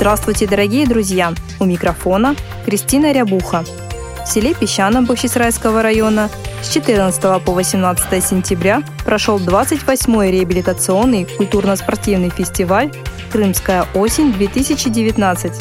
Здравствуйте, дорогие друзья! У микрофона Кристина Рябуха. В селе Песчаном Бахчисарайского района с 14 по 18 сентября прошел 28-й реабилитационный культурно-спортивный фестиваль «Крымская осень-2019».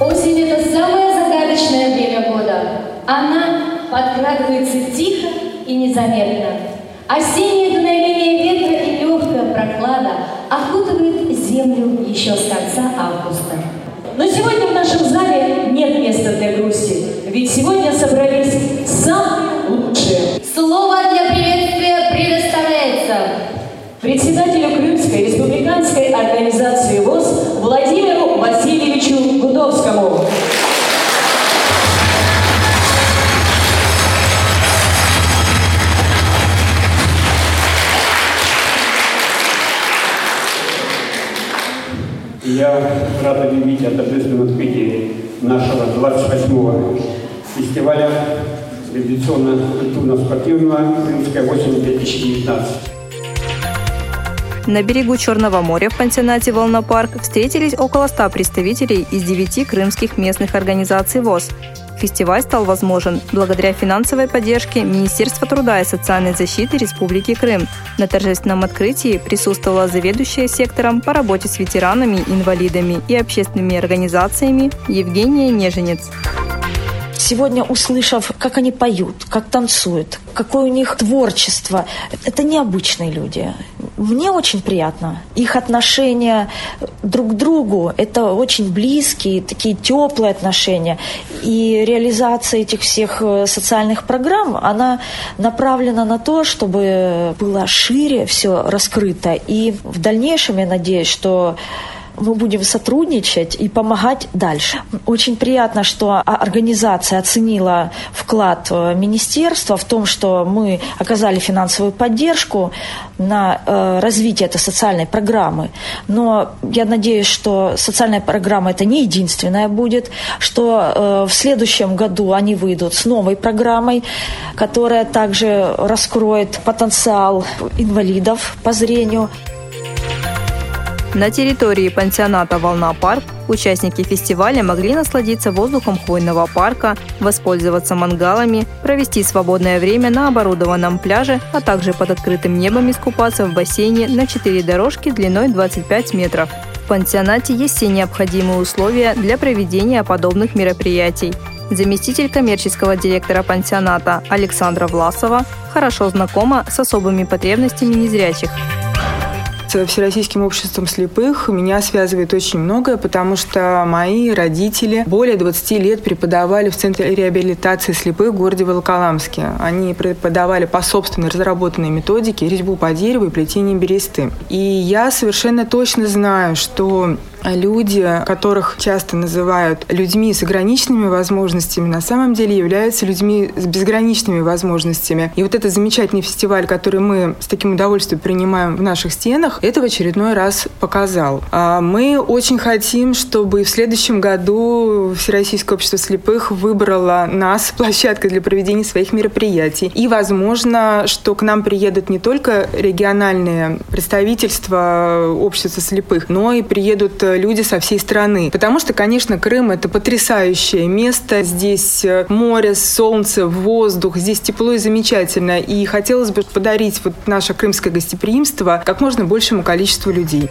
Осень – это самое загадочное время года. Она подкрадывается тихо и незаметно. Осеннее августа. Но сегодня в нашем зале нет места для грусти, ведь сегодня собрались самые лучшие. Слово для приветствия предоставляется председателю Крымской республиканской организации ВОЗ Владимиру Васильевичу Гудовскому. Я рад объявить о торжественном открытии нашего 28-го фестиваля традиционно-культурно-спортивного «Крымская осень-2019». На берегу Черного моря в пансионате «Волнопарк» встретились около 100 представителей из девяти крымских местных организаций ВОЗ. Фестиваль стал возможен благодаря финансовой поддержке Министерства труда и социальной защиты Республики Крым. На торжественном открытии присутствовала заведующая сектором по работе с ветеранами, инвалидами и общественными организациями Евгения Неженец. Сегодня, услышав, как они поют, как танцуют, какое у них творчество, это необычные люди. Мне очень приятно. Их отношения друг к другу – это очень близкие, такие теплые отношения. И реализация этих всех э, социальных программ, она направлена на то, чтобы было шире все раскрыто. И в дальнейшем я надеюсь, что мы будем сотрудничать и помогать дальше. Очень приятно, что организация оценила вклад э, министерства в том, что мы оказали финансовую поддержку на э, развитие этой социальной программы. Но я надеюсь, что социальная программа это не единственная будет, что э, в следующем году они выйдут с новой программой, которая также раскроет потенциал инвалидов по зрению. На территории пансионата «Волна парк» участники фестиваля могли насладиться воздухом хвойного парка, воспользоваться мангалами, провести свободное время на оборудованном пляже, а также под открытым небом искупаться в бассейне на 4 дорожки длиной 25 метров. В пансионате есть все необходимые условия для проведения подобных мероприятий. Заместитель коммерческого директора пансионата Александра Власова хорошо знакома с особыми потребностями незрячих – с Всероссийским обществом слепых меня связывает очень многое, потому что мои родители более 20 лет преподавали в Центре реабилитации слепых в городе Волоколамске. Они преподавали по собственной разработанной методике резьбу по дереву и плетение бересты. И я совершенно точно знаю, что люди, которых часто называют людьми с ограниченными возможностями, на самом деле являются людьми с безграничными возможностями. И вот этот замечательный фестиваль, который мы с таким удовольствием принимаем в наших стенах, это в очередной раз показал. А мы очень хотим, чтобы в следующем году Всероссийское общество слепых выбрало нас площадкой для проведения своих мероприятий. И, возможно, что к нам приедут не только региональные представительства общества слепых, но и приедут люди со всей страны. Потому что, конечно, Крым – это потрясающее место. Здесь э, море, солнце, воздух, здесь тепло и замечательно. И хотелось бы подарить вот наше крымское гостеприимство как можно большему количеству людей.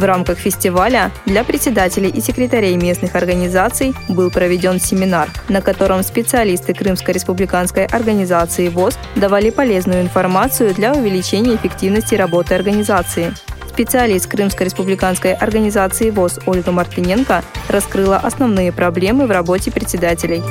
В рамках фестиваля для председателей и секретарей местных организаций был проведен семинар, на котором специалисты Крымской республиканской организации ВОЗ давали полезную информацию для увеличения эффективности работы организации. Специалист Крымской республиканской организации ВОЗ Ольга Мартыненко раскрыла основные проблемы в работе председателей.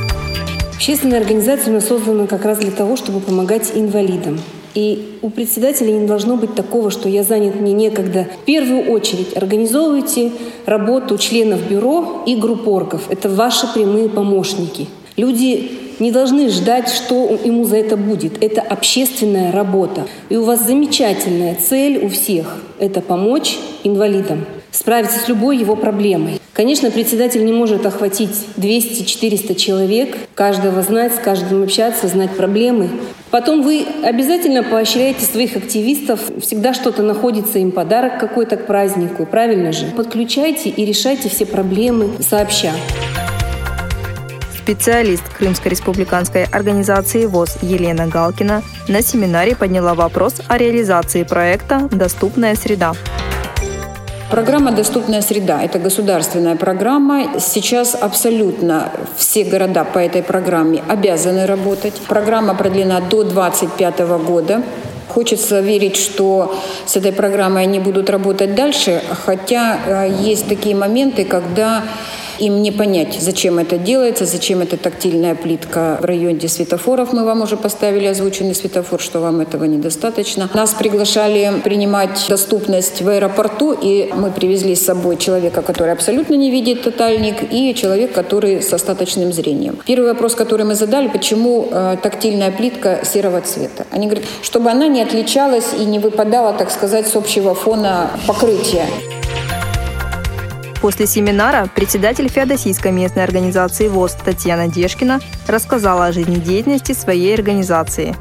Общественная организация у нас создана как раз для того, чтобы помогать инвалидам. И у председателя не должно быть такого, что я занят, мне некогда. В первую очередь организовывайте работу членов бюро и групп оргов. Это ваши прямые помощники. Люди не должны ждать, что ему за это будет. Это общественная работа. И у вас замечательная цель у всех – это помочь инвалидам справиться с любой его проблемой. Конечно, председатель не может охватить 200-400 человек, каждого знать, с каждым общаться, знать проблемы. Потом вы обязательно поощряете своих активистов, всегда что-то находится им подарок какой-то к празднику, правильно же? Подключайте и решайте все проблемы сообща. Специалист Крымской республиканской организации ВОЗ Елена Галкина на семинаре подняла вопрос о реализации проекта «Доступная среда». Программа «Доступная среда» – это государственная программа. Сейчас абсолютно все города по этой программе обязаны работать. Программа продлена до 2025 года. Хочется верить, что с этой программой они будут работать дальше, хотя э, есть такие моменты, когда им не понять, зачем это делается, зачем эта тактильная плитка в районе светофоров. Мы вам уже поставили озвученный светофор, что вам этого недостаточно. Нас приглашали принимать доступность в аэропорту, и мы привезли с собой человека, который абсолютно не видит тотальник, и человек, который с остаточным зрением. Первый вопрос, который мы задали, почему э, тактильная плитка серого цвета. Они говорят, чтобы она не отличалась и не выпадала, так сказать, с общего фона покрытия. После семинара председатель Феодосийской местной организации ВОЗ Татьяна Дешкина рассказала о жизнедеятельности своей организации.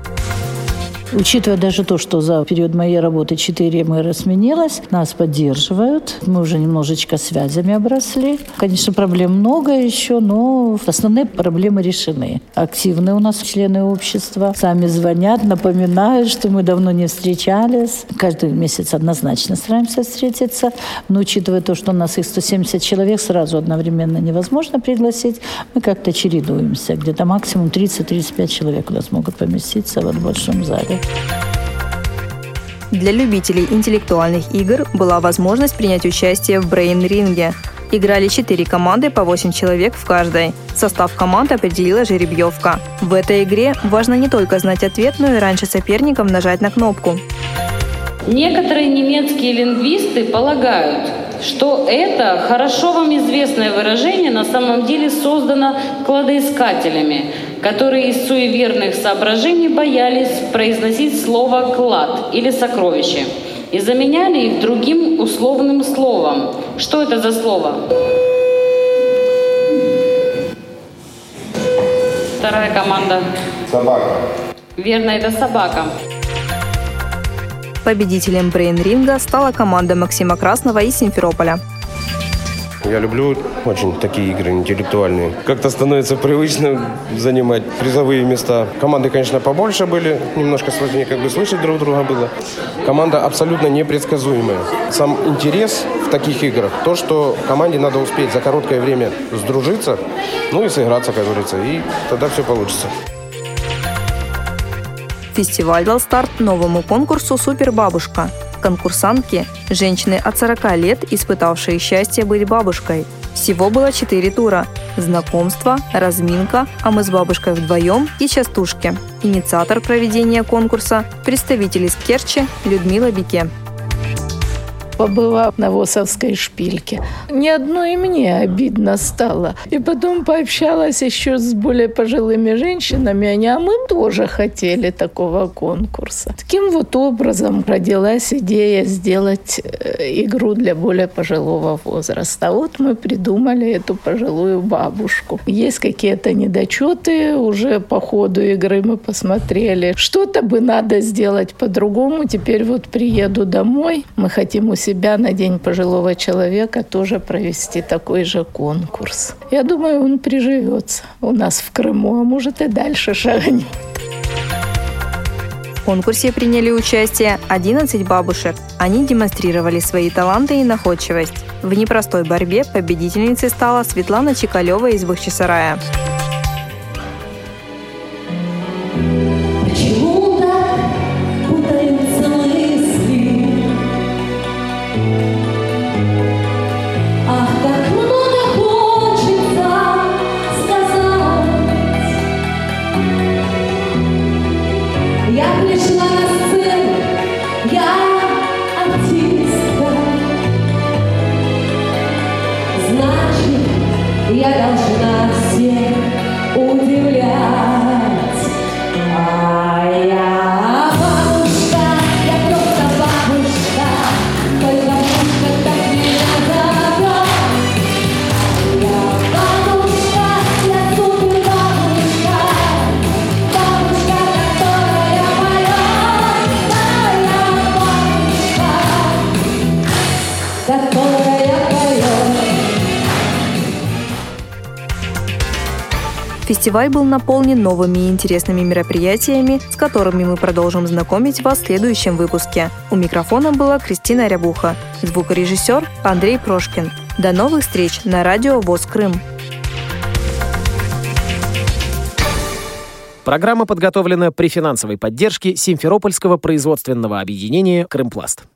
Учитывая даже то, что за период моей работы четыре мэра сменилось, нас поддерживают. Мы уже немножечко связями обросли. Конечно, проблем много еще, но основные проблемы решены. Активны у нас члены общества. Сами звонят, напоминают, что мы давно не встречались. Каждый месяц однозначно стараемся встретиться. Но учитывая то, что у нас их 170 человек, сразу одновременно невозможно пригласить, мы как-то чередуемся. Где-то максимум 30-35 человек у нас могут поместиться в большом зале. Для любителей интеллектуальных игр была возможность принять участие в брейн-ринге. Играли четыре команды по 8 человек в каждой. Состав команд определила жеребьевка. В этой игре важно не только знать ответ, но и раньше соперников нажать на кнопку. Некоторые немецкие лингвисты полагают, что это хорошо вам известное выражение на самом деле создано кладоискателями, которые из суеверных соображений боялись произносить слово «клад» или «сокровище» и заменяли их другим условным словом. Что это за слово? Вторая команда. Собака. Верно, это собака. Победителем брейн-ринга стала команда Максима Красного из Симферополя. Я люблю очень такие игры интеллектуальные. Как-то становится привычно занимать призовые места. Команды, конечно, побольше были, немножко сложнее как бы слышать друг друга было. Команда абсолютно непредсказуемая. Сам интерес в таких играх, то, что команде надо успеть за короткое время сдружиться, ну и сыграться, как говорится, и тогда все получится. Фестиваль дал старт новому конкурсу «Супербабушка», Конкурсантки – женщины от 40 лет, испытавшие счастье быть бабушкой. Всего было четыре тура – знакомство, разминка, а мы с бабушкой вдвоем и частушки. Инициатор проведения конкурса – представитель из Керчи Людмила Бике побыла на Восовской шпильке. Ни одной мне обидно стало. И потом пообщалась еще с более пожилыми женщинами. Они, а мы тоже хотели такого конкурса. Таким вот образом родилась идея сделать э, игру для более пожилого возраста. Вот мы придумали эту пожилую бабушку. Есть какие-то недочеты, уже по ходу игры мы посмотрели. Что-то бы надо сделать по-другому. Теперь вот приеду домой, мы хотим у себя на День пожилого человека тоже провести такой же конкурс. Я думаю, он приживется у нас в Крыму, а может и дальше шагнет. В конкурсе приняли участие 11 бабушек. Они демонстрировали свои таланты и находчивость. В непростой борьбе победительницей стала Светлана Чекалева из Бахчисарая. Фестиваль был наполнен новыми и интересными мероприятиями, с которыми мы продолжим знакомить вас в следующем выпуске. У микрофона была Кристина Рябуха, звукорежиссер Андрей Прошкин. До новых встреч на радио ВОЗ Крым. Программа подготовлена при финансовой поддержке Симферопольского производственного объединения «Крымпласт».